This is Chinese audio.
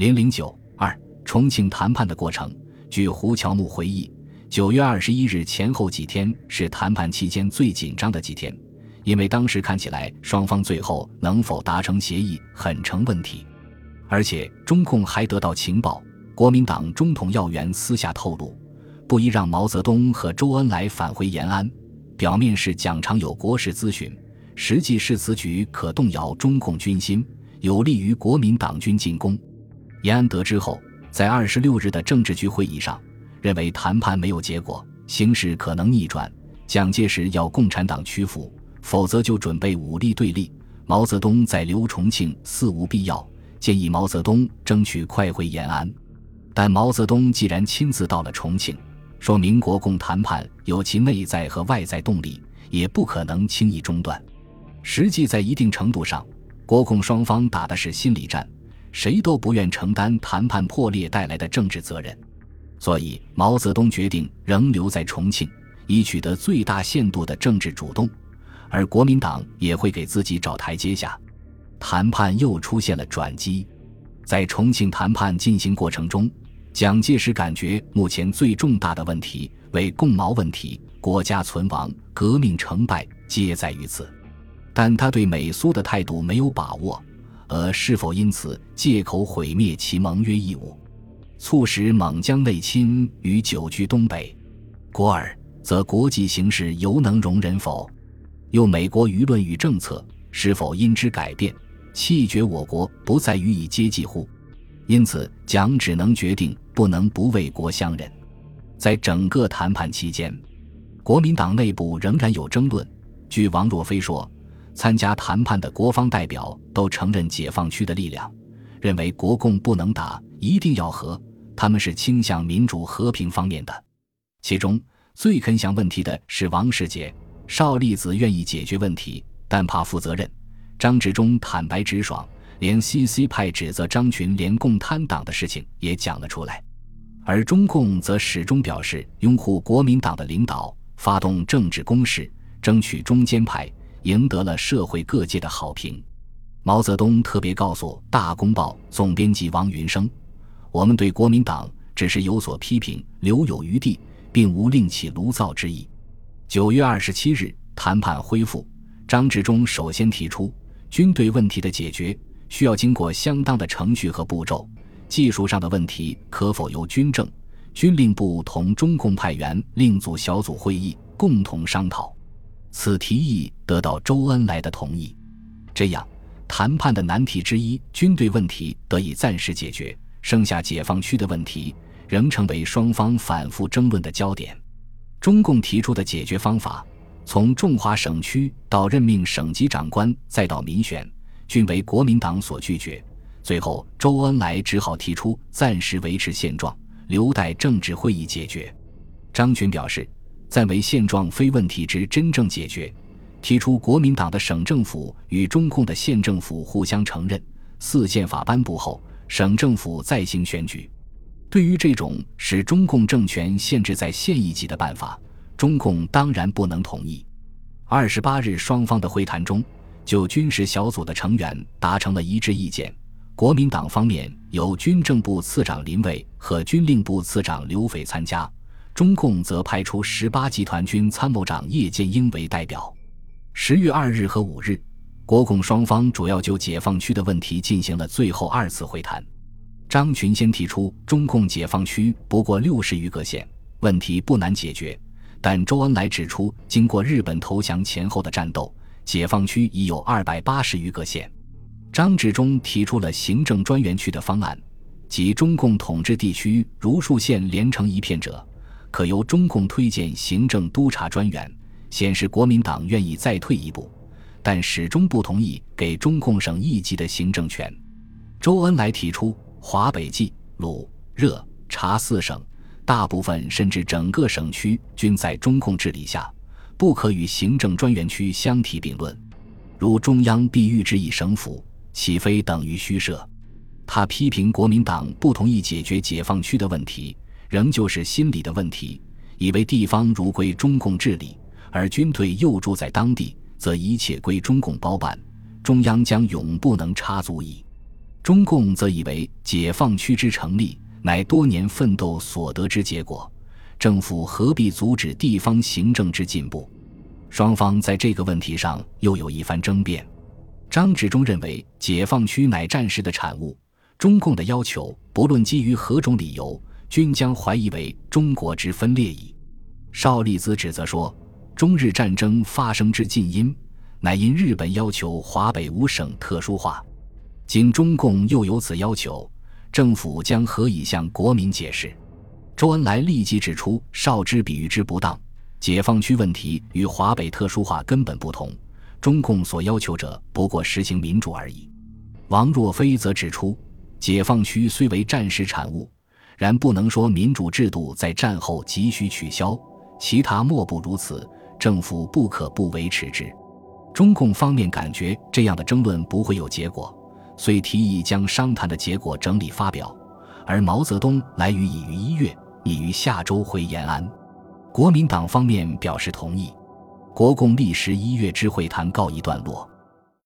零零九二重庆谈判的过程，据胡乔木回忆，九月二十一日前后几天是谈判期间最紧张的几天，因为当时看起来双方最后能否达成协议很成问题，而且中共还得到情报，国民党中统要员私下透露，不宜让毛泽东和周恩来返回延安，表面是蒋常有国事咨询，实际是此举可动摇中共军心，有利于国民党军进攻。延安得知后，在二十六日的政治局会议上，认为谈判没有结果，形势可能逆转。蒋介石要共产党屈服，否则就准备武力对立。毛泽东在留重庆似无必要，建议毛泽东争取快回延安。但毛泽东既然亲自到了重庆，说明国共谈判有其内在和外在动力，也不可能轻易中断。实际在一定程度上，国共双方打的是心理战。谁都不愿承担谈判破裂带来的政治责任，所以毛泽东决定仍留在重庆，以取得最大限度的政治主动，而国民党也会给自己找台阶下。谈判又出现了转机，在重庆谈判进行过程中，蒋介石感觉目前最重大的问题为共毛问题，国家存亡、革命成败皆在于此，但他对美苏的态度没有把握。而是否因此借口毁灭其盟约义务，促使蒙将内侵与久居东北？国尔则国际形势犹能容忍否？又美国舆论与政策是否因之改变，弃绝我国不再予以接济乎？因此，蒋只能决定不能不为国相忍。在整个谈判期间，国民党内部仍然有争论。据王若飞说。参加谈判的国方代表都承认解放区的力量，认为国共不能打，一定要和。他们是倾向民主和平方面的。其中最肯想问题的是王世杰、邵力子，愿意解决问题，但怕负责任。张治中坦白直爽，连 CC 派指责张群联共贪党的事情也讲了出来。而中共则始终表示拥护国民党的领导，发动政治攻势，争取中间派。赢得了社会各界的好评。毛泽东特别告诉《大公报》总编辑王云生：“我们对国民党只是有所批评，留有余地，并无另起炉灶之意。”九月二十七日，谈判恢复。张治中首先提出，军队问题的解决需要经过相当的程序和步骤，技术上的问题可否由军政、军令部同中共派员另组小组会议共同商讨。此提议得到周恩来的同意，这样谈判的难题之一——军队问题得以暂时解决，剩下解放区的问题仍成为双方反复争论的焦点。中共提出的解决方法，从重划省区到任命省级长官，再到民选，均为国民党所拒绝。最后，周恩来只好提出暂时维持现状，留待政治会议解决。张群表示。暂为现状非问题之真正解决，提出国民党的省政府与中共的县政府互相承认。四宪法颁布后，省政府再行选举。对于这种使中共政权限制在县一级的办法，中共当然不能同意。二十八日，双方的会谈中，就军事小组的成员达成了一致意见。国民党方面由军政部次长林蔚和军令部次长刘斐参加。中共则派出十八集团军参谋长叶剑英为代表。十月二日和五日，国共双方主要就解放区的问题进行了最后二次会谈。张群先提出，中共解放区不过六十余个县，问题不难解决。但周恩来指出，经过日本投降前后的战斗，解放区已有二百八十余个县。张治中提出了行政专员区的方案，即中共统治地区如数县连成一片者。可由中共推荐行政督察专员，显示国民党愿意再退一步，但始终不同意给中共省一级的行政权。周恩来提出，华北冀、鲁、热、察四省，大部分甚至整个省区均在中共治理下，不可与行政专员区相提并论。如中央必欲之以省府，岂非等于虚设？他批评国民党不同意解决解放区的问题。仍旧是心理的问题，以为地方如归中共治理，而军队又住在当地，则一切归中共包办，中央将永不能插足矣。中共则以为解放区之成立乃多年奋斗所得之结果，政府何必阻止地方行政之进步？双方在这个问题上又有一番争辩。张治中认为解放区乃战时的产物，中共的要求不论基于何种理由，均将怀疑为中国之分裂矣。邵力子指责说，中日战争发生之近因，乃因日本要求华北五省特殊化。今中共又有此要求，政府将何以向国民解释？周恩来立即指出邵之比喻之不当，解放区问题与华北特殊化根本不同，中共所要求者不过实行民主而已。王若飞则指出，解放区虽为战时产物，然不能说民主制度在战后急需取消，其他莫不如此，政府不可不维持之。中共方面感觉这样的争论不会有结果。遂提议将商谈的结果整理发表，而毛泽东来于已于一月，拟于下周回延安。国民党方面表示同意。国共历时一月之会谈告一段落。